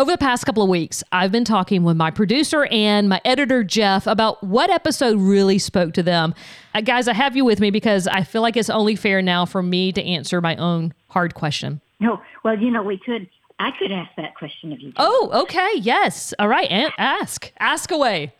Over the past couple of weeks, I've been talking with my producer and my editor, Jeff, about what episode really spoke to them. Uh, guys, I have you with me because I feel like it's only fair now for me to answer my own hard question. No, well, you know, we could, I could ask that question of you. Oh, okay. Yes. All right. Ask. Ask away.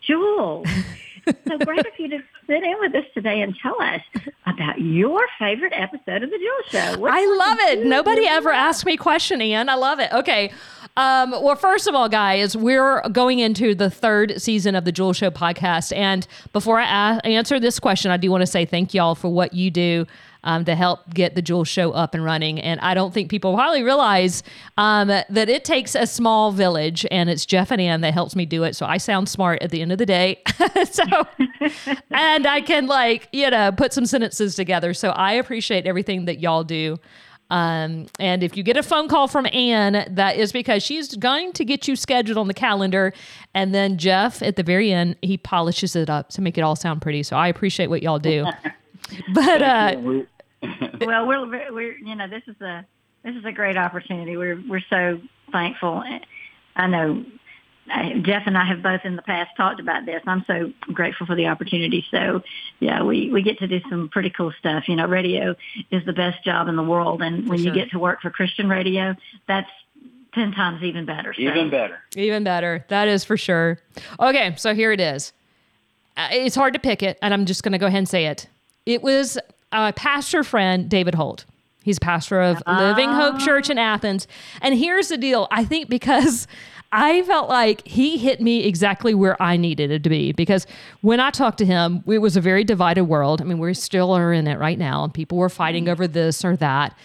Jules. so you to sit in with us today and tell us about your favorite episode of the Jules Show. What I love it. Nobody ever asked me question, Ian. I love it. Okay. Um, well, first of all, guys, we're going into the third season of the Jules Show podcast. And before I a- answer this question, I do want to say thank y'all for what you do um, to help get the Jules Show up and running. And I don't think people probably realize um, that it takes a small village, and it's Jeff and Anne that helps me do it. So I sound smart at the end of the day. so, and I can like you know put some sentences together. So I appreciate everything that y'all do. Um, and if you get a phone call from Anne, that is because she's going to get you scheduled on the calendar. And then Jeff, at the very end, he polishes it up to make it all sound pretty. So I appreciate what y'all do. But uh, We- Well, we're, we're, you know, this is a, this is a great opportunity. We're, we're so thankful. I know uh, Jeff and I have both in the past talked about this. I'm so grateful for the opportunity. So, yeah, we, we get to do some pretty cool stuff. You know, radio is the best job in the world. And when sure. you get to work for Christian radio, that's 10 times even better. So, even better. Even better. That is for sure. Okay, so here it is. Uh, It's hard to pick it, and I'm just going to go ahead and say it. It was a pastor friend, David Holt. He's pastor of Living Hope ah. Church in Athens. And here's the deal I think because I felt like he hit me exactly where I needed it to be. Because when I talked to him, it was a very divided world. I mean, we still are in it right now, and people were fighting mm. over this or that.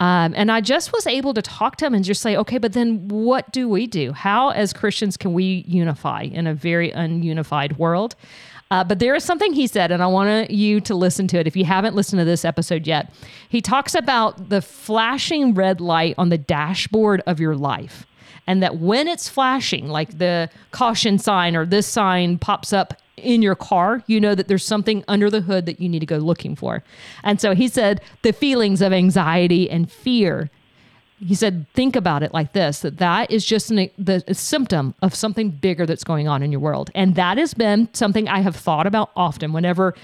Um, and I just was able to talk to him and just say, okay, but then what do we do? How, as Christians, can we unify in a very ununified world? Uh, but there is something he said, and I want you to listen to it if you haven't listened to this episode yet. He talks about the flashing red light on the dashboard of your life. And that when it's flashing, like the caution sign or this sign pops up in your car, you know that there's something under the hood that you need to go looking for. And so he said the feelings of anxiety and fear he said think about it like this that that is just an, the symptom of something bigger that's going on in your world. And that has been something i have thought about often. Whenever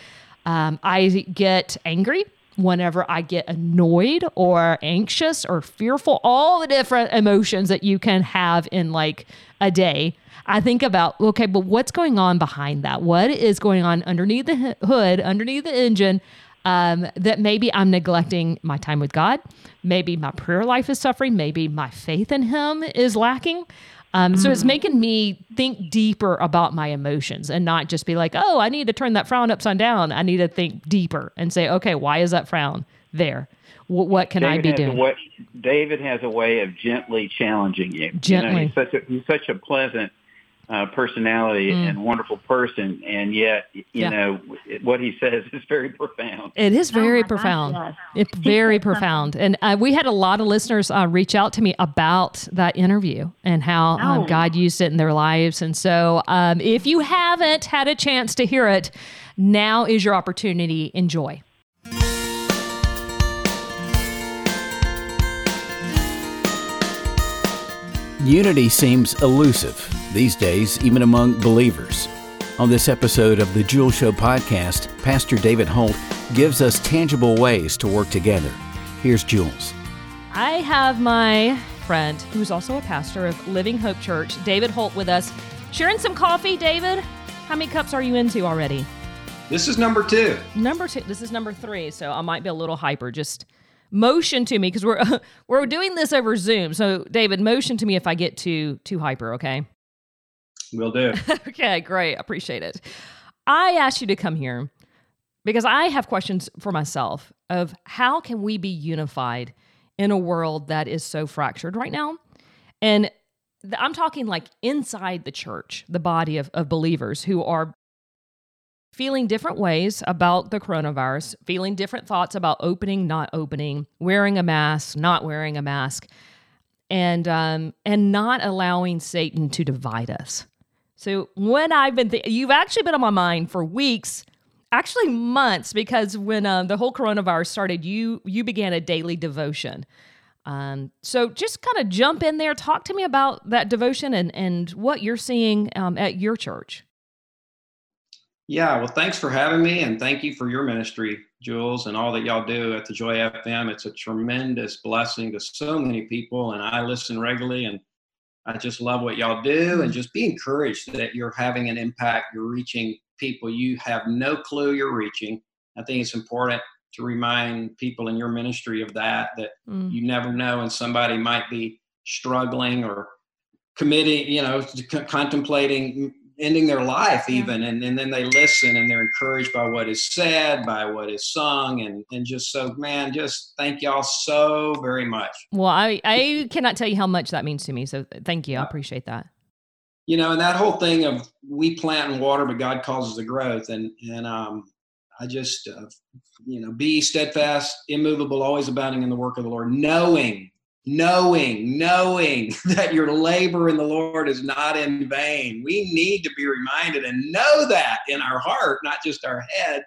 um, i get angry whenever i get annoyed or anxious or fearful all the different emotions that you can have in like a day i think about okay but what's going on behind that? What is going on underneath the hood underneath the engine um, that maybe I'm neglecting my time with God. Maybe my prayer life is suffering. Maybe my faith in Him is lacking. Um, so it's making me think deeper about my emotions and not just be like, oh, I need to turn that frown upside down. I need to think deeper and say, okay, why is that frown there? Wh- what can I be doing? Way, David has a way of gently challenging you. Gently. You know, he's such a he's such a pleasant uh, personality and wonderful person, and yet you Mm. Yeah. know what he says is very profound. It is very my gosh, profound. yes. It's very profound. And uh, we had a lot of listeners uh, reach out to me about that interview and how um, Oh. God used it in their lives. And so um, if you haven't had a chance to hear it, now is your opportunity. Enjoy. Unity seems elusive these days, even among believers. On this episode of the Jules Show podcast, Pastor David Holt gives us tangible ways to work together. Here's Jules. I have my friend who's also a pastor of Living Hope Church, David Holt, with us. Sharing some coffee, David. How many cups are you into already? This is number two. Number two. This is number three, so I might be a little hyper. Just motion to me because we're we're doing this over Zoom. So, David, motion to me if I get too too hyper. Okay. Will do. okay, great. Appreciate it. I asked you to come here because I have questions for myself of how can we be unified in a world that is so fractured right now? And I'm talking like inside the church, the body of, of believers who are feeling different ways about the coronavirus, feeling different thoughts about opening, not opening, wearing a mask, not wearing a mask, and um, and not allowing Satan to divide us. So when I've been, th- you've actually been on my mind for weeks, actually months, because when uh, the whole coronavirus started, you you began a daily devotion Um, so just kind of jump in there. Talk to me about that devotion and, and what you're seeing um, at your church. Yeah, well, thanks for having me, and thank you for your ministry, Jules, and all that y'all do at the Joy FM. It's a tremendous blessing to so many people, and I listen regularly, and I just love what y'all do, and just be encouraged that you're having an impact. You're reaching people you have no clue you're reaching. I think it's important to remind people in your ministry of that that mm. you never know and somebody might be struggling or committing you know c- contemplating ending their life even yeah. and, and then they listen and they're encouraged by what is said by what is sung and and just so man just thank y'all so very much. Well i i cannot tell you how much that means to me so thank you. I appreciate that. You know and that whole thing of we plant and water but god causes the growth and and um I just, uh, you know, be steadfast, immovable, always abounding in the work of the Lord, knowing, knowing, knowing that your labor in the Lord is not in vain. We need to be reminded and know that in our heart, not just our head.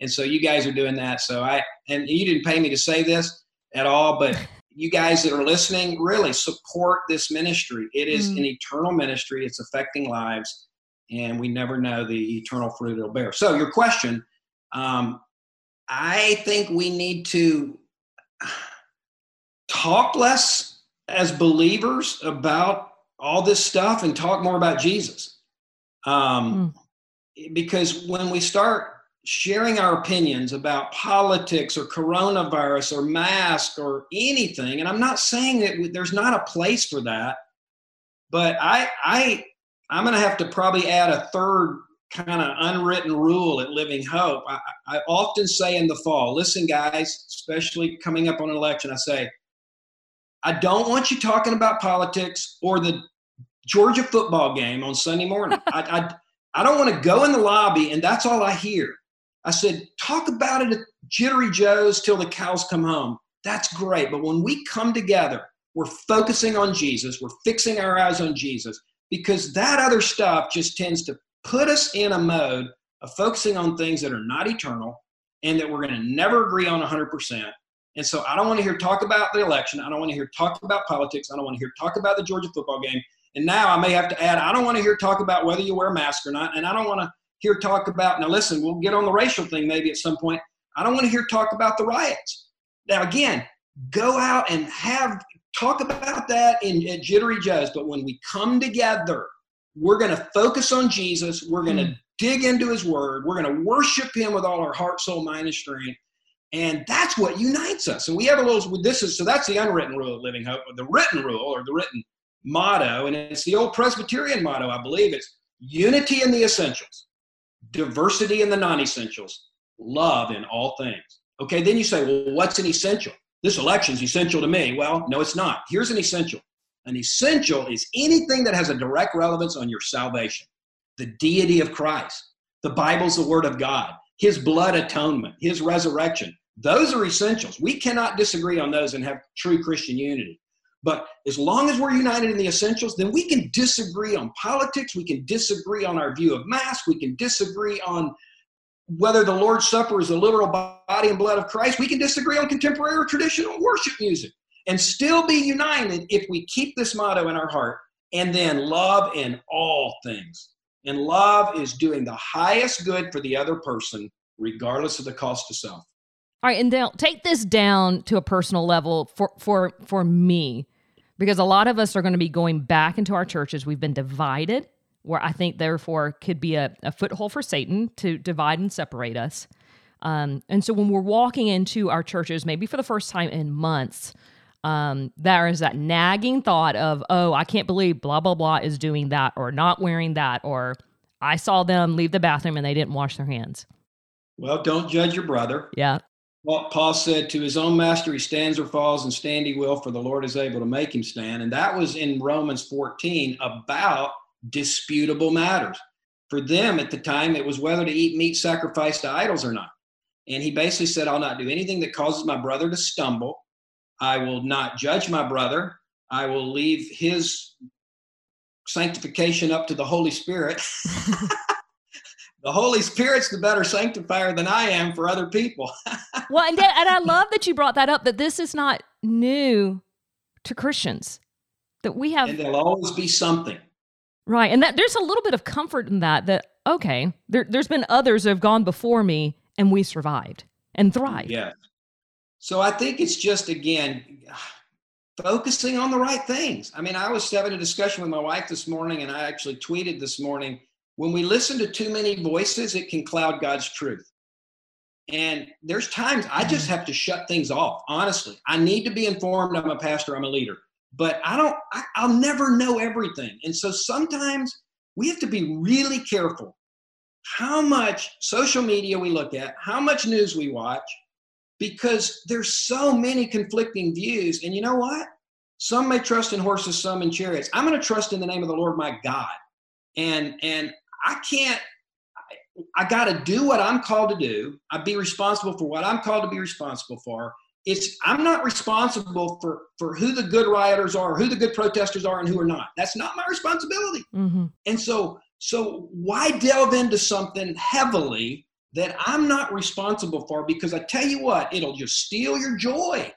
And so you guys are doing that. So I, and you didn't pay me to say this at all, but you guys that are listening, really support this ministry. It is mm. an eternal ministry, it's affecting lives, and we never know the eternal fruit it'll bear. So, your question um, I think we need to talk less as believers about all this stuff and talk more about Jesus. Um, mm. Because when we start sharing our opinions about politics or coronavirus or mask or anything, and I'm not saying that there's not a place for that, but I, I, I'm going to have to probably add a third kind of unwritten rule at Living Hope. I, I, often say in the fall, listen, guys, especially coming up on an election, I say, I don't want you talking about politics or the Georgia football game on Sunday morning. I, I, I don't want to go in the lobby and that's all I hear. I said, talk about it at Jittery Joe's till the cows come home. That's great. But when we come together, we're focusing on Jesus, we're fixing our eyes on Jesus, because that other stuff just tends to put us in a mode of focusing on things that are not eternal and that we're going to never agree on 100%. And so I don't want to hear talk about the election. I don't want to hear talk about politics. I don't want to hear talk about the Georgia football game. And now I may have to add, I don't want to hear talk about whether you wear a mask or not. And I don't want to hear talk about, now listen, we'll get on the racial thing maybe at some point. I don't want to hear talk about the riots. Now, again, go out and have talk about that in at Jittery Joe's. But when we come together we're going to focus on Jesus. We're going to mm. dig into his word. We're going to worship him with all our heart, soul, mind, and strength. And that's what unites us. And we have a little, this is, so that's the unwritten rule of Living Hope, the written rule or the written motto. And it's the old Presbyterian motto, I believe. It's unity in the essentials, diversity in the non essentials, love in all things. Okay, then you say, well, what's an essential? This election is essential to me. Well, no, it's not. Here's an essential an essential is anything that has a direct relevance on your salvation. The deity of Christ. The Bible's the Word of God. His blood atonement, His resurrection. Those are essentials. We cannot disagree on those and have true Christian unity. But as long as we're united in the essentials, then we can disagree on politics. We can disagree on our view of mass. We can disagree on whether the Lord's Supper is the literal body and blood of Christ. We can disagree on contemporary or traditional worship music and still be united if we keep this motto in our heart and then love in all things. And love is doing the highest good for the other person, regardless of the cost to self. All right, and Dale, take this down to a personal level for for for me, because a lot of us are going to be going back into our churches. We've been divided, where I think therefore could be a, a foothold for Satan to divide and separate us. Um, and so when we're walking into our churches, maybe for the first time in months, um, there is that nagging thought of, oh, I can't believe blah, blah, blah is doing that or not wearing that, or I saw them leave the bathroom and they didn't wash their hands. Well, don't judge your brother. Yeah. Paul said, to his own master, he stands or falls, and stand he will, for the Lord is able to make him stand. And that was in Romans 14 about disputable matters. For them at the time, it was whether to eat meat sacrificed to idols or not. And he basically said, I'll not do anything that causes my brother to stumble. I will not judge my brother. I will leave his sanctification up to the Holy Spirit. the Holy Spirit's the better sanctifier than I am for other people. well, and, and I love that you brought that up, that this is not new to Christians that we have and there'll always be something. Right and that there's a little bit of comfort in that that okay there, there's been others that have gone before me and we survived and thrived. Yeah. So i think it's just again focusing on the right things. I mean i was having a discussion with my wife this morning and i actually tweeted this morning when we listen to too many voices it can cloud god's truth and there's times i just have to shut things off honestly i need to be informed i'm a pastor i'm a leader but I don't, I, I'll never know everything. And so sometimes we have to be really careful how much social media we look at, how much news we watch, because there's so many conflicting views. And you know what? Some may trust in horses, some in chariots. I'm going to trust in the name of the Lord my God. And and I can't I, I got to do what I'm called to do. I be responsible for what I'm called to be responsible for. It's i'm not responsible for for who the good rioters are who the good protesters are and who are not. That's not my responsibility. Mm-hmm. and so so why delve into something heavily that i'm not responsible for? Because i tell you what it'll just steal your joy.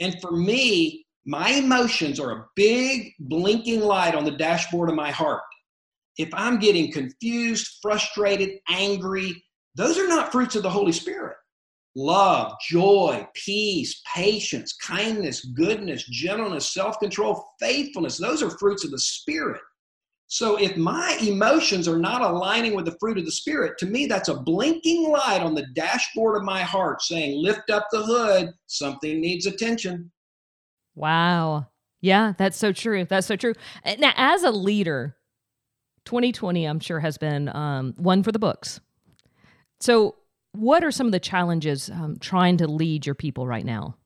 And for me my emotions are a big blinking light on the dashboard of my heart if i'm getting confused frustrated angry those are not fruits of the holy spirit love, joy, peace, patience, kindness, goodness, gentleness, self control, faithfulness. Those are fruits of the Spirit. So if my emotions are not aligning with the fruit of the Spirit, to me, that's a blinking light on the dashboard of my heart saying, lift up the hood, something needs attention. Wow. Yeah, that's so true. That's so true. Now, as a leader, 2020, I'm sure, has been um, one for the books. So, what are some of the challenges um, trying to lead your people right now?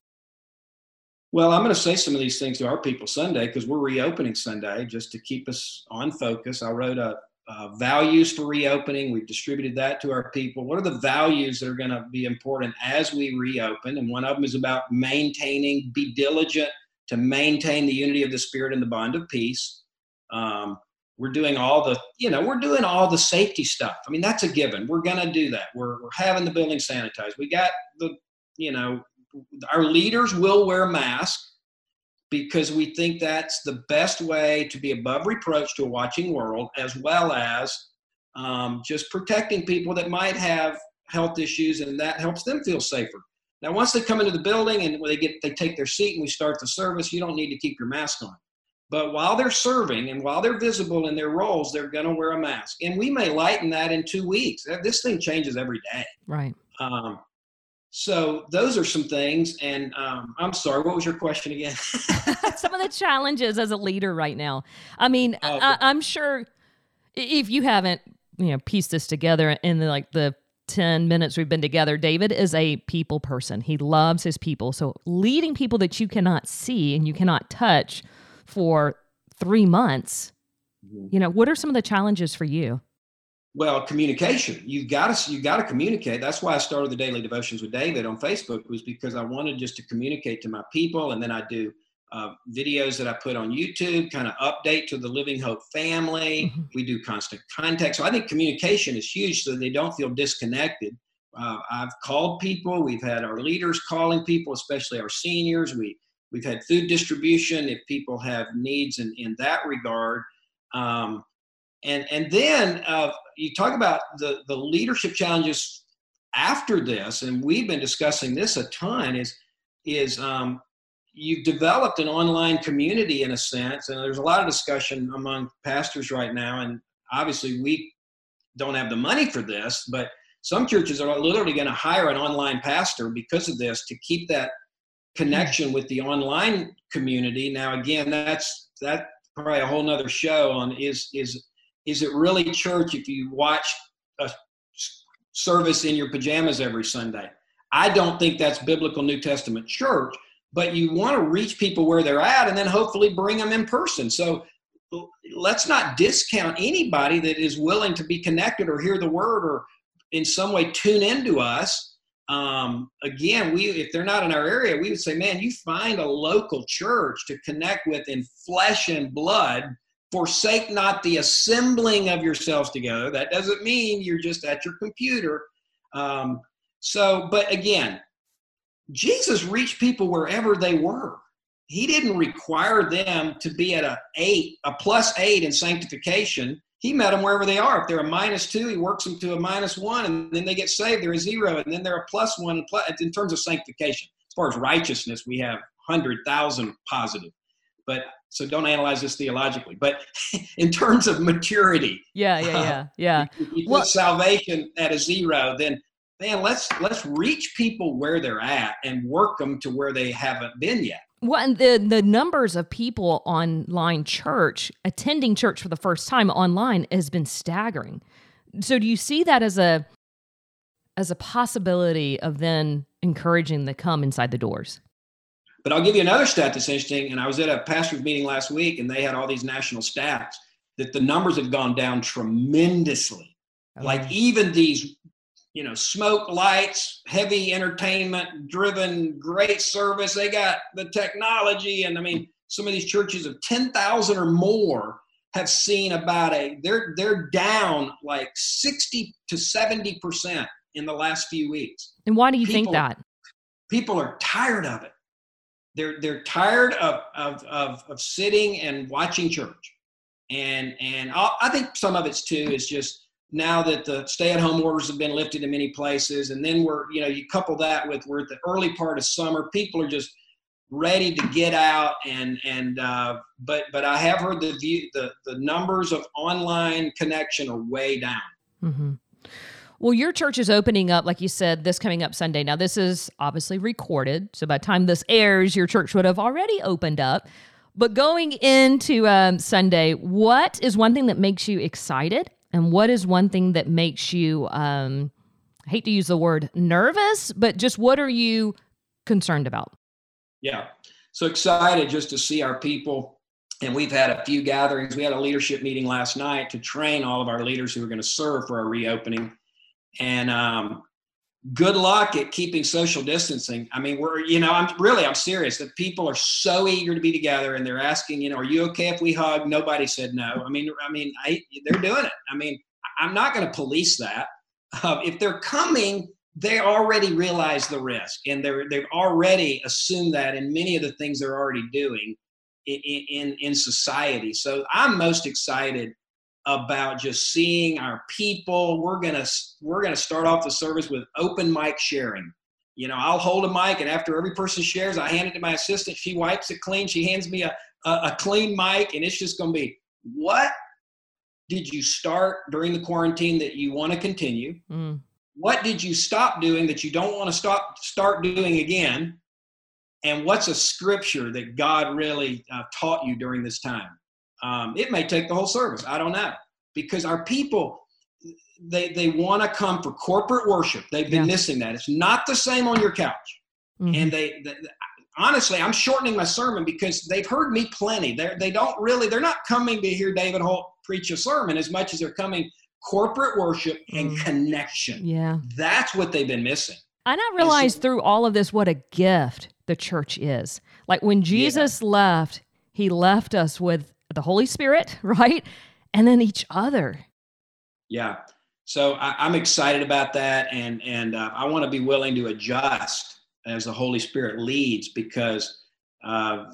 Well, I'm going to say some of these things to our people Sunday because we're reopening Sunday just to keep us on focus. I wrote a, a, values for reopening. We've distributed that to our people. What are the values that are going to be important as we reopen? And one of them is about maintaining, be diligent to maintain the unity of the Spirit and the bond of peace. Um, we're doing all the you know we're doing all the safety stuff. I mean that's a given. We're going to do that. We're, we're having the building sanitized. We got the you know our leaders will wear masks because we think that's the best way to be above reproach to a watching world as well as um, just protecting people that might have health issues and that helps them feel safer. Now once they come into the building and they get they take their seat and we start the service you don't need to keep your mask on but while they're serving and while they're visible in their roles, they're going to wear a mask. And we may lighten that in two weeks. This thing changes every day. Right. Um, so those are some things. And um, I'm sorry, what was your question again? some of the challenges as a leader right now. I mean, oh, I, I'm sure if you haven't, you know, pieced this together in the, like the 10 minutes we've been together, David is a people person. He loves his people. So leading people that you cannot see and you cannot touch for three months mm-hmm. you know what are some of the challenges for you? Well communication. You've got to you got to communicate. That's why i started the daily devotions with david on facebook was because i wanted just to communicate to my people and then i do uh, videos that i put on youtube kind of update to the living hope family. Mm-hmm. we do constant contact. So i think communication is huge so they don't feel disconnected. Uh, i've called people. We've had our leaders calling people especially our seniors. We We've had food distribution if people have needs in, in that regard. Um, and, and then uh, you talk about the, the leadership challenges after this, and we've been discussing this a ton, is, is um, you've developed an online community in a sense, and there's a lot of discussion among pastors right now, and obviously we don't have the money for this, but some churches are literally going to hire an online pastor because of this to keep that connection with the online community. Now, again, that's that probably a whole nother show on is is is it really church if you watch a service in your pajamas every Sunday? I don't think that's biblical New Testament church, but you want to reach people where they're at and then hopefully bring them in person. So let's not discount anybody that is willing to be connected or hear the word or in some way tune into us um, again, we if they're not in our area, we would say, man, you find a local church to connect with in flesh and blood. Forsake not the assembling of yourselves together. That doesn't mean you're just at your computer. Um, so, but again, Jesus reached people wherever they were. he didn't require them to be at a eight, a plus eight in sanctification. He met them wherever they are. If they're a minus two, he works them to a minus one, and then they get saved. They're a zero, and then they're a plus one. In terms of sanctification, as far as righteousness, we have hundred thousand positive. But so don't analyze this theologically. But in terms of maturity, yeah, yeah, yeah, yeah. If you put well, salvation at a zero, then man, let's let's reach people where they're at and work them to where they haven't been yet. Well, and the the numbers of people online church attending church for the first time online has been staggering. So, do you see that as a as a possibility of then encouraging the come inside the doors? But I'll give you another stat that's interesting. And I was at a pastor's meeting last week, and they had all these national stats that the numbers have gone down tremendously. Okay. Like even these you know, smoke lights, heavy entertainment driven, great service. They got the technology. And I mean, some of these churches of 10,000 or more have seen about a, they're, they're down like 60 to 70% in the last few weeks. And why do you people, think that? People are tired of it. They're, they're tired of, of, of, of sitting and watching church. And, and i I think some of it's too is just, now that the stay-at-home orders have been lifted in many places, and then we're you know you couple that with we're at the early part of summer, people are just ready to get out and and uh, but but I have heard the view the the numbers of online connection are way down. Mm-hmm. Well, your church is opening up, like you said, this coming up Sunday. Now, this is obviously recorded, so by the time this airs, your church would have already opened up. But going into um, Sunday, what is one thing that makes you excited and what is one thing that makes you, um, I hate to use the word nervous, but just what are you concerned about? Yeah. So excited just to see our people. And we've had a few gatherings. We had a leadership meeting last night to train all of our leaders who are going to serve for our reopening. And um, good luck at keeping social distancing. I mean, we're, you know, I'm really, I'm serious that people are so eager to be together and they're asking, you know, are you okay if we hug? Nobody said no. I mean, I mean, I, they're doing it. I mean, I'm not going to police that. Uh, if they're coming, they already realize the risk and they're, they've already assumed that in many of the things they're already doing in, in, in society. So I'm most excited about just seeing our people. We're gonna we're gonna start off the service with open mic sharing. You know, I'll hold a mic, and after every person shares, I hand it to my assistant. She wipes it clean. She hands me a a, a clean mic, and it's just gonna be what did you start during the quarantine that you want to continue? Mm. What did you stop doing that you don't want to stop start doing again? And what's a scripture that God really uh, taught you during this time? Um, it may take the whole service. I don't know because our people they they want to come for corporate worship. They've been yeah. missing that. It's not the same on your couch. Mm-hmm. And they, they, honestly, I'm shortening my sermon because they've heard me plenty. They they don't really they're not coming to hear David Holt preach a sermon as much as they're coming corporate worship and mm. connection. Yeah, that's what they've been missing. I realized so, through all of this what a gift the church is. Like when Jesus yeah. left, he left us with the Holy Spirit, right? And then each other. Yeah. So I, am excited about that, and and uh, I want to be willing to adjust as the Holy Spirit leads because uh,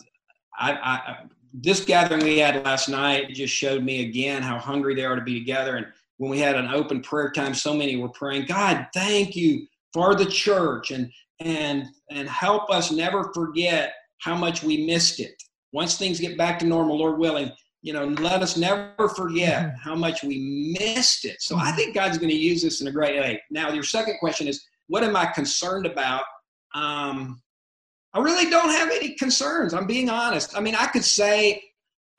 I, I, this gathering we had last night just showed me again how hungry they are to be together. And when we had an open prayer time, so many were praying, God, thank you for the church, and and and help us never forget how much we missed it once things get back to normal, Lord willing, you know, let us never forget mm-hmm. how much we missed it. So I mm-hmm. think God's going to use this in a great way. Now, your second question is, what am I concerned about? Um, I really don't have any concerns. I'm being honest. I mean, I could say,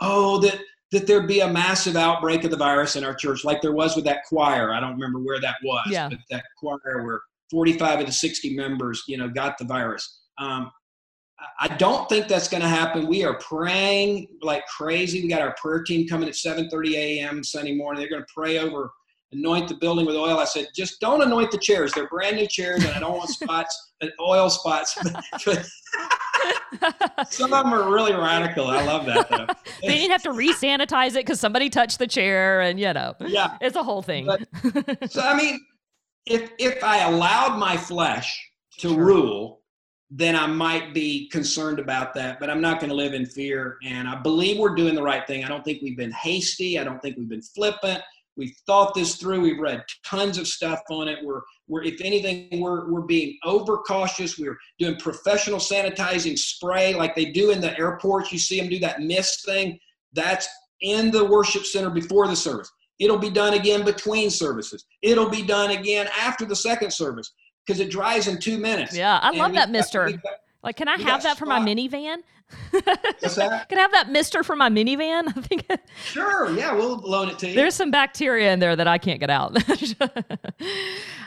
oh, that that there'd be a massive outbreak of the virus in our church, like there was with that choir. I don't remember where that was, yeah. but that choir where 45 of the 60 members, you know, got the virus. Um, I don't think that's going to happen. We are praying like crazy. We got our prayer team coming at 7:30 a.m. Sunday morning. They're going to pray over, anoint the building with oil. I said, just don't anoint the chairs. They're brand new chairs, and I don't want spots, uh, oil spots. Some of them are really radical. I love that though. they didn't have to re-sanitize it because somebody touched the chair, and you know, yeah, it's a whole thing. But, so I mean, if if I allowed my flesh to sure. rule then I might be concerned about that. But I'm not going to live in fear. And I believe we're doing the right thing. I don't think we've been hasty. I don't think we've been flippant. We've thought this through. We've read tons of stuff on it. We're, we're if anything, we're, we're being overcautious. We're doing professional sanitizing spray like they do in the airports. You see them do that mist thing. That's in the worship center before the service. It'll be done again between services. It'll be done again after the second service because it dries in two minutes. Yeah, I love that, Mister. Like, can I have that for my minivan? What's that? Can I have that Mister for my minivan? I think. Sure. Yeah, we'll loan it to you. There's some bacteria in there that I can't get out.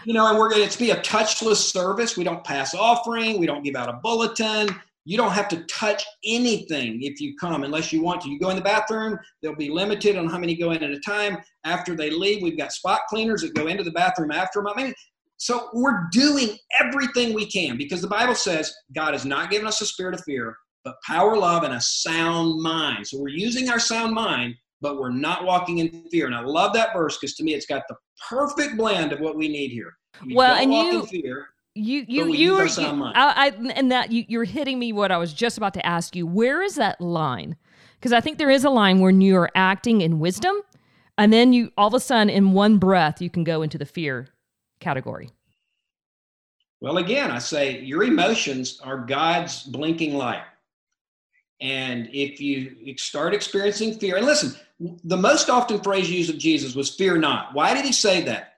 you know, and we're going to it's be a touchless service. We don't pass offering. We don't give out a bulletin. You don't have to touch anything if you come unless you want to. You go in the bathroom, they'll be limited on how many go in at a time. After they leave, we've got spot cleaners that go into the bathroom after them. I mean, so we're doing everything we can because the Bible says God has not given us a spirit of fear, but power, love, and a sound mind. So we're using our sound mind, but we're not walking in fear. And I love that verse because to me, it's got the perfect blend of what we need here. We well, and you, fear, you, you, you are, you, I, I, and that you, you're hitting me what I was just about to ask you. Where is that line? Because I think there is a line when you're acting in wisdom, and then you all of a sudden, in one breath, you can go into the fear category. Well, again, I say your emotions are God's blinking light. And if you start experiencing fear, and listen, the most often phrase used of Jesus was fear not. Why did he say that?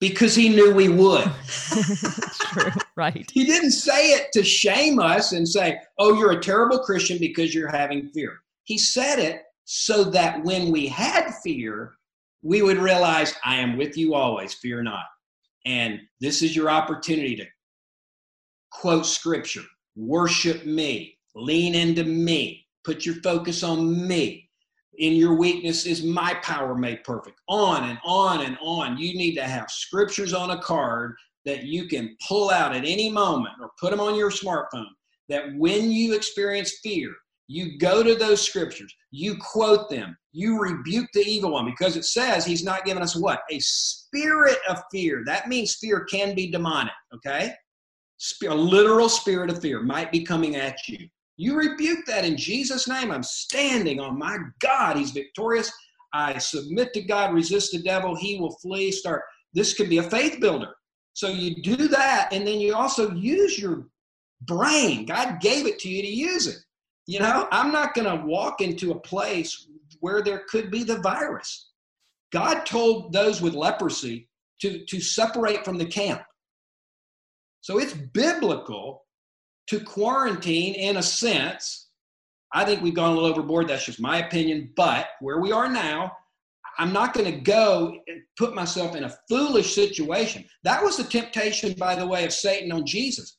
Because he knew we would. true, right. He didn't say it to shame us and say, oh, you're a terrible Christian because you're having fear. He said it so that when we had fear, we would realize, I am with you always, fear not. And this is your opportunity to quote scripture, worship me, lean into me, put your focus on me. In your weakness is my power made perfect. On and on and on. You need to have scriptures on a card that you can pull out at any moment or put them on your smartphone. That when you experience fear, you go to those scriptures, you quote them, you rebuke the evil one because it says he's not giving us what? A spirit of fear. That means fear can be demonic, okay? a literal spirit of fear might be coming at you. You rebuke that in Jesus' name. I'm standing on my God. He's victorious. I submit to God, resist the devil. He will flee. Start. This can be a faith builder. So you do that, and then you also use your brain. God gave it to you to use it. You know, I'm not going to walk into a place where there could be the virus. God told those with leprosy to, to separate from the camp. So it's biblical to quarantine in a sense. I think we've gone a little overboard. That's just my opinion. But where we are now, I'm not going to go and put myself in a foolish situation. That was the temptation, by the way, of Satan on Jesus.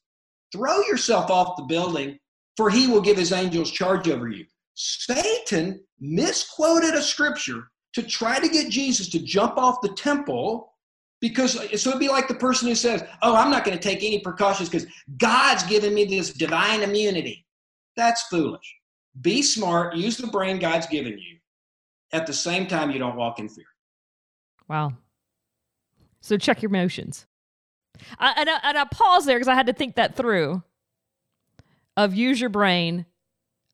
Throw yourself off the building, for he will give his angels charge over you. Satan misquoted a scripture to try to get Jesus to jump off the temple because so it'd be like the person who says, Oh, I'm not going to take any precautions because God's given me this divine immunity. That's foolish. Be smart, use the brain God's given you. At the same time, you don't walk in fear. Wow. So check your emotions. I, and, I, and I pause there because I had to think that through of use your brain,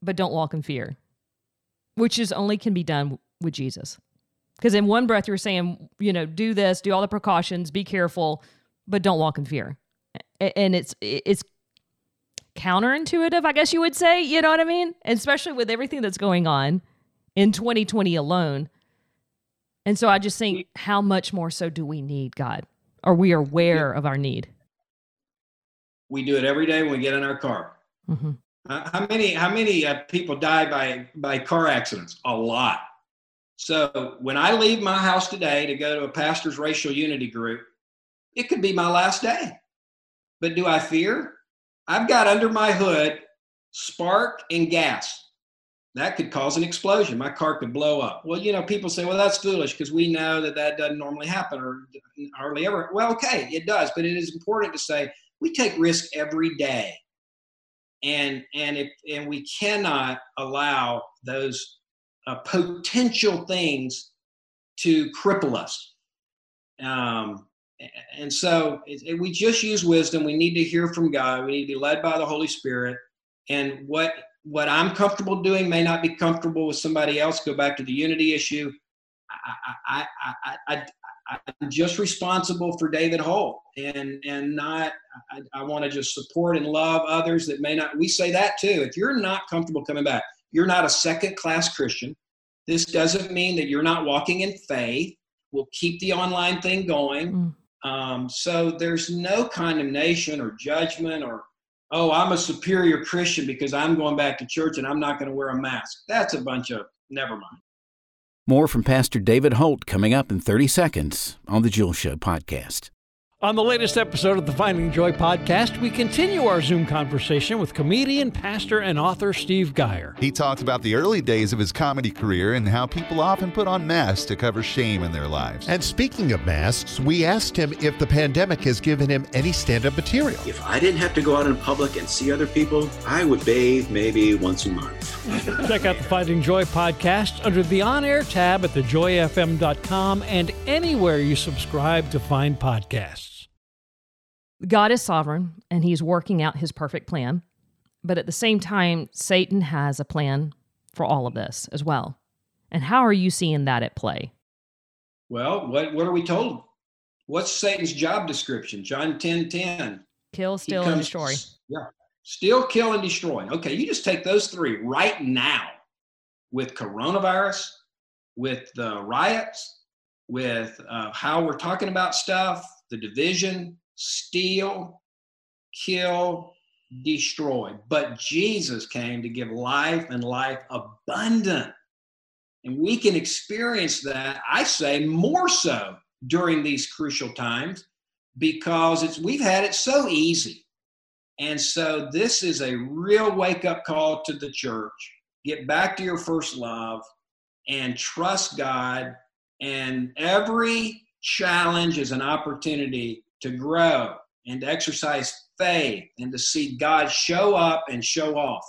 but don't walk in fear, which is only can be done with Jesus. Because in one breath, you're saying, you know, do this, do all the precautions, be careful, but don't walk in fear. And it's it's counterintuitive, I guess you would say. You know what I mean? Especially with everything that's going on in 2020 alone. And so I just think, how much more so do we need God? Or we are aware of our need? We do it every day when we get in our car. Mm-hmm. Uh, how many how many uh, people die by by car accidents? A lot. So when I leave my house today to go to a pastor's racial unity group, it could be my last day. But do I fear? I've got under my hood spark and gas. That could cause an explosion. My car could blow up. Well, you know, people say, well, that's foolish because we know that that doesn't normally happen or hardly ever. Well, okay, it does. But it is important to say we take risk every day. And, and, if, and we cannot allow those uh, potential things to cripple us. Um, and so it, it, we just use wisdom. We need to hear from God. We need to be led by the Holy Spirit. And what what I'm comfortable doing may not be comfortable with somebody else. Go back to the unity issue. I, I, I, I, am just responsible for David Holt, and and not. I, I want to just support and love others that may not. We say that too. If you're not comfortable coming back, you're not a second class Christian. This doesn't mean that you're not walking in faith. We'll keep the online thing going. Mm. Um, so there's no condemnation or judgment or, oh, I'm a superior Christian because I'm going back to church and I'm not going to wear a mask. That's a bunch of never mind. More from Pastor David Holt coming up in 30 seconds on the Jules Show podcast. On the latest episode of the Finding Joy podcast, we continue our Zoom conversation with comedian, pastor, and author Steve Geyer. He talked about the early days of his comedy career and how people often put on masks to cover shame in their lives. And speaking of masks, we asked him if the pandemic has given him any stand up material. If I didn't have to go out in public and see other people, I would bathe maybe once a month. Check out the Finding Joy podcast under the on air tab at thejoyfm.com and anywhere you subscribe to find podcasts. God is sovereign and he's working out his perfect plan. But at the same time, Satan has a plan for all of this as well. And how are you seeing that at play? Well, what, what are we told? What's Satan's job description? John 10 10. Kill, steal, comes, and destroy. Yeah. Steal, kill, and destroy. Okay, you just take those three right now with coronavirus, with the riots, with uh, how we're talking about stuff, the division, steal, kill, destroy. But Jesus came to give life and life abundant. And we can experience that, I say, more so during these crucial times because it's we've had it so easy. And so this is a real wake up call to the church. Get back to your first love and trust God. And every challenge is an opportunity to grow and to exercise faith and to see God show up and show off.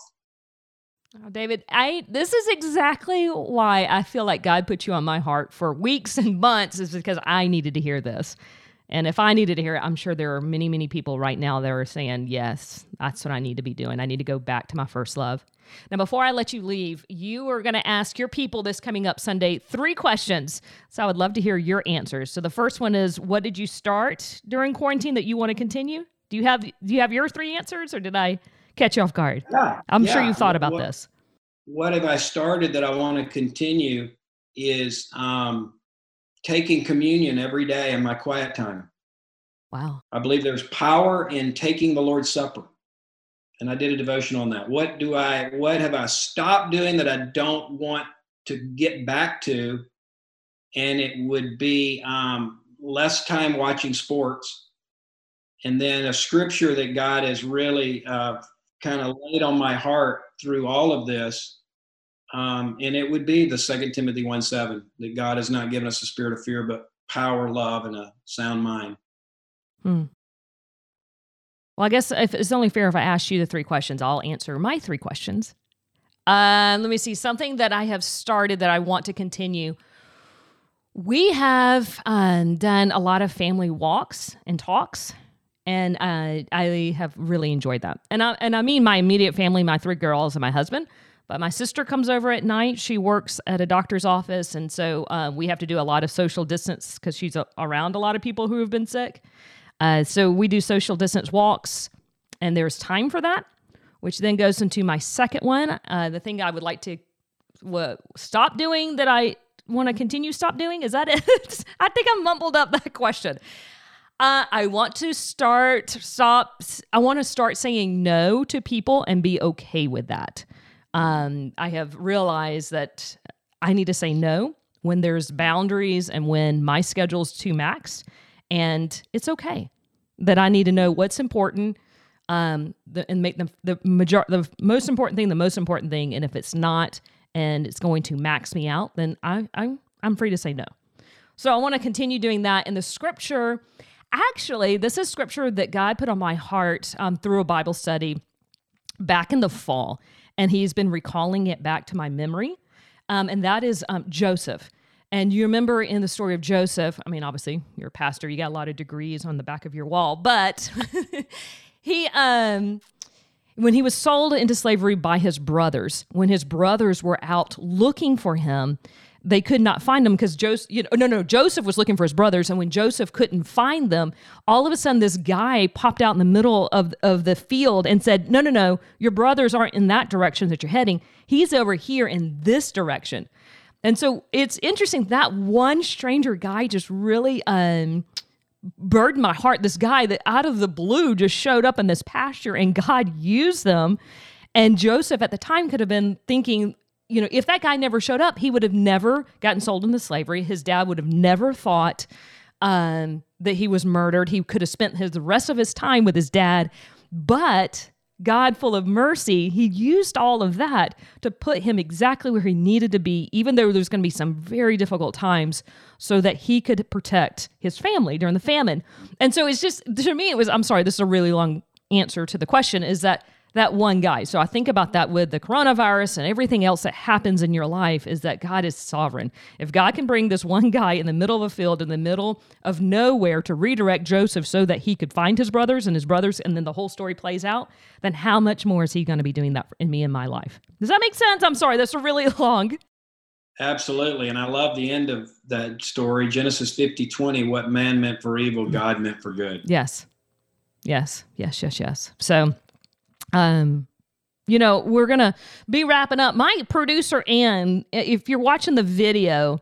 Oh, David, I this is exactly why I feel like God put you on my heart for weeks and months is because I needed to hear this. And if I needed to hear it, I'm sure there are many, many people right now that are saying, yes, that's what I need to be doing. I need to go back to my first love. Now, before I let you leave, you are going to ask your people this coming up Sunday three questions. So I would love to hear your answers. So the first one is, what did you start during quarantine that you want to continue? Do you have do you have your three answers, or did I catch you off guard? Yeah, I'm yeah. sure you thought about what, this. What have I started that I want to continue? Is um, taking communion every day in my quiet time. Wow. I believe there's power in taking the Lord's Supper. And I did a devotion on that. What do I what have I stopped doing that I don't want to get back to? And it would be um, less time watching sports. And then a scripture that God has really uh, kind of laid on my heart through all of this um, and it would be the Second Timothy 1 7 that God has not given us a spirit of fear, but power, love, and a sound mind. Hmm. Well, I guess if it's only fair if I ask you the three questions, I'll answer my three questions. Uh, let me see something that I have started that I want to continue. We have um, done a lot of family walks and talks, and uh, I have really enjoyed that. And I and I mean my immediate family, my three girls and my husband. But my sister comes over at night. She works at a doctor's office, and so uh, we have to do a lot of social distance because she's a- around a lot of people who have been sick. Uh, so we do social distance walks, and there's time for that, which then goes into my second one. Uh, the thing I would like to stop doing that I want to continue stop doing is that it? I think I mumbled up that question. Uh, I want to start stop. I want to start saying no to people and be okay with that. Um, I have realized that I need to say no when there's boundaries and when my schedule's too maxed and it's okay that I need to know what's important um, the, and make the the major the most important thing the most important thing. And if it's not and it's going to max me out, then I I'm I'm free to say no. So I want to continue doing that. In the scripture, actually, this is scripture that God put on my heart um, through a Bible study back in the fall, and He's been recalling it back to my memory. Um, and that is um, Joseph. And you remember in the story of Joseph, I mean, obviously, you're a pastor, you got a lot of degrees on the back of your wall, but he, um, when he was sold into slavery by his brothers, when his brothers were out looking for him, they could not find him because Joseph, you know, no, no, Joseph was looking for his brothers. And when Joseph couldn't find them, all of a sudden this guy popped out in the middle of, of the field and said, No, no, no, your brothers aren't in that direction that you're heading. He's over here in this direction. And so it's interesting that one stranger guy just really um, burdened my heart. This guy that out of the blue just showed up in this pasture and God used them. And Joseph at the time could have been thinking, you know, if that guy never showed up, he would have never gotten sold into slavery. His dad would have never thought um, that he was murdered. He could have spent his, the rest of his time with his dad. But God, full of mercy, he used all of that to put him exactly where he needed to be, even though there's going to be some very difficult times, so that he could protect his family during the famine. And so it's just, to me, it was, I'm sorry, this is a really long answer to the question, is that that one guy. So I think about that with the coronavirus and everything else that happens in your life is that God is sovereign. If God can bring this one guy in the middle of a field, in the middle of nowhere to redirect Joseph so that he could find his brothers and his brothers, and then the whole story plays out, then how much more is he going to be doing that in me in my life? Does that make sense? I'm sorry, that's really long. Absolutely. And I love the end of that story Genesis 50 20. What man meant for evil, mm. God meant for good. Yes. Yes. Yes. Yes. Yes. So, um, you know, we're gonna be wrapping up. My producer Anne, if you're watching the video,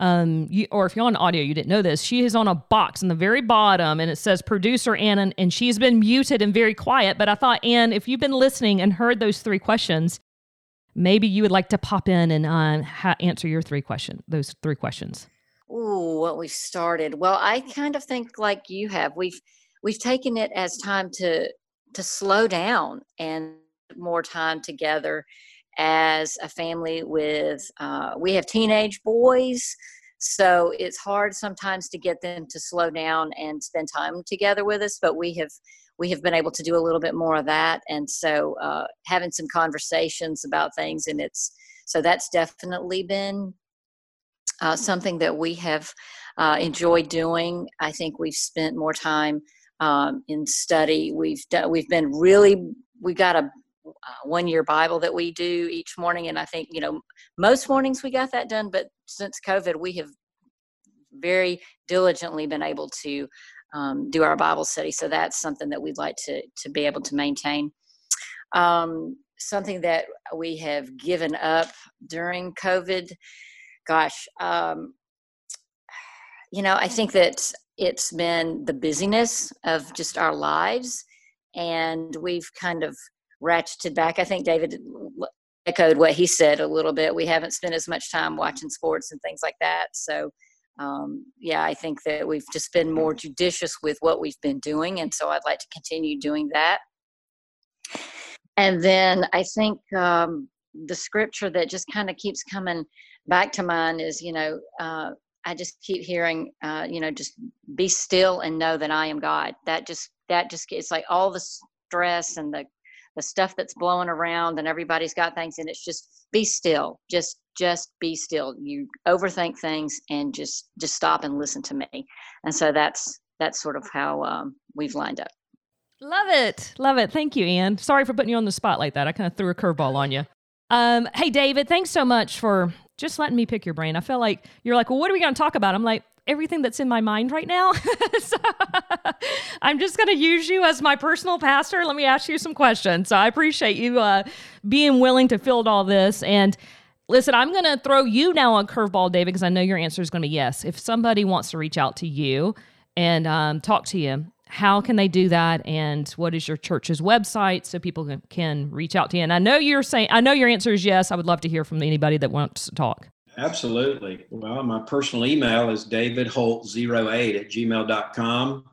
um, you, or if you're on audio, you didn't know this. She is on a box in the very bottom, and it says producer Anne, and she's been muted and very quiet. But I thought, Anne, if you've been listening and heard those three questions, maybe you would like to pop in and uh, ha- answer your three question, those three questions. Ooh, what we started. Well, I kind of think like you have. We've we've taken it as time to to slow down and more time together as a family with uh, we have teenage boys so it's hard sometimes to get them to slow down and spend time together with us but we have we have been able to do a little bit more of that and so uh, having some conversations about things and it's so that's definitely been uh, something that we have uh, enjoyed doing. I think we've spent more time um, in study. We've done, we've been really we got a uh, one year Bible that we do each morning, and I think you know most mornings we got that done. But since COVID, we have very diligently been able to um, do our Bible study. So that's something that we'd like to to be able to maintain. Um, something that we have given up during COVID. Gosh, um, you know, I think that it's been the busyness of just our lives and we've kind of ratcheted back. I think david echoed what he said a little bit. We haven't spent as much time watching sports and things like that. So um, yeah i think that we've just been more judicious with what we've been doing and so i'd like to continue doing that. And then i think um, the scripture that just kind of keeps coming back to mind is you know uh, I just keep hearing, uh, you know, just be still and know that I am God. That just, that just, it's like all the stress and the, the stuff that's blowing around and everybody's got things and it's just be still, just, just be still. You overthink things and just, just stop and listen to me. And so that's, that's sort of how um, we've lined up. Love it. Love it. Thank you, Anne. Sorry for putting you on the spot like that. I kind of threw a curveball on you. Um, hey, David, thanks so much for just letting me pick your brain. I feel like you're like, well, what are we going to talk about? I'm like, everything that's in my mind right now. so I'm just going to use you as my personal pastor. Let me ask you some questions. So I appreciate you uh, being willing to field all this. And listen, I'm going to throw you now on curveball, David, because I know your answer is going to be yes. If somebody wants to reach out to you and um, talk to you, how can they do that? And what is your church's website so people can, reach out to you? And i know you're saying i know your answer is yes. I would love to hear from anybody that wants to talk. Absolutely. Well my personal email is davidholt08 at gmail.com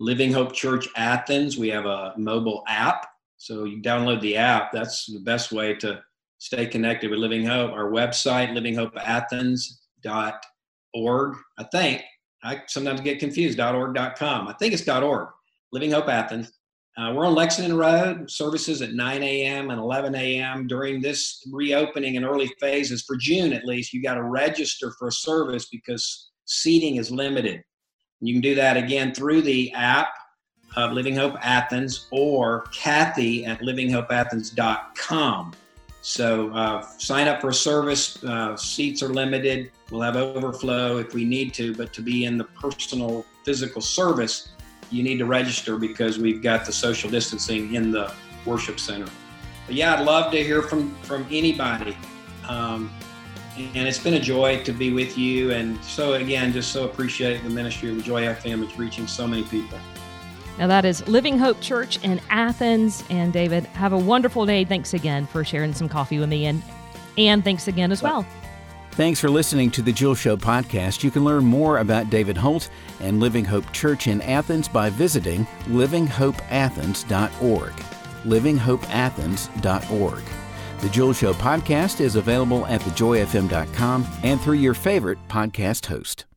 living hope church athens we have a mobile app. So you download the app. That's the best way to stay connected with living hope. Our website livinghopeathens.org i think I sometimes get confused. .org.com. I think it's .org. Living Hope Athens. Uh, we're on Lexington Road, services at 9 a.m. and 11 a.m. during this reopening and early phases. For June, at least, you got to register for a service because seating is limited. You can do that again through the app of Living Hope Athens or Kathy at livinghopeathens.com. So uh, sign up for a service. Uh, seats are limited. We'll have overflow if we need to, but to be in the personal physical service, you need to register because we've got the social distancing in the worship center. But yeah, I'd love to hear from from anybody. Um, and it's been a joy to be with you. And so again, just so appreciate the ministry of the Joy FM. It's reaching so many people. Now, that is Living Hope Church in Athens. And David, have a wonderful day. Thanks again for sharing some coffee with me. And, and thanks again as well. Thanks for listening to the Jules Show podcast. You can learn more about David Holt and Living Hope Church in Athens by visiting livinghopeathens.org. livinghopeathens.org. The Jules Show podcast is available at thejoyfm.com and through your favorite podcast host.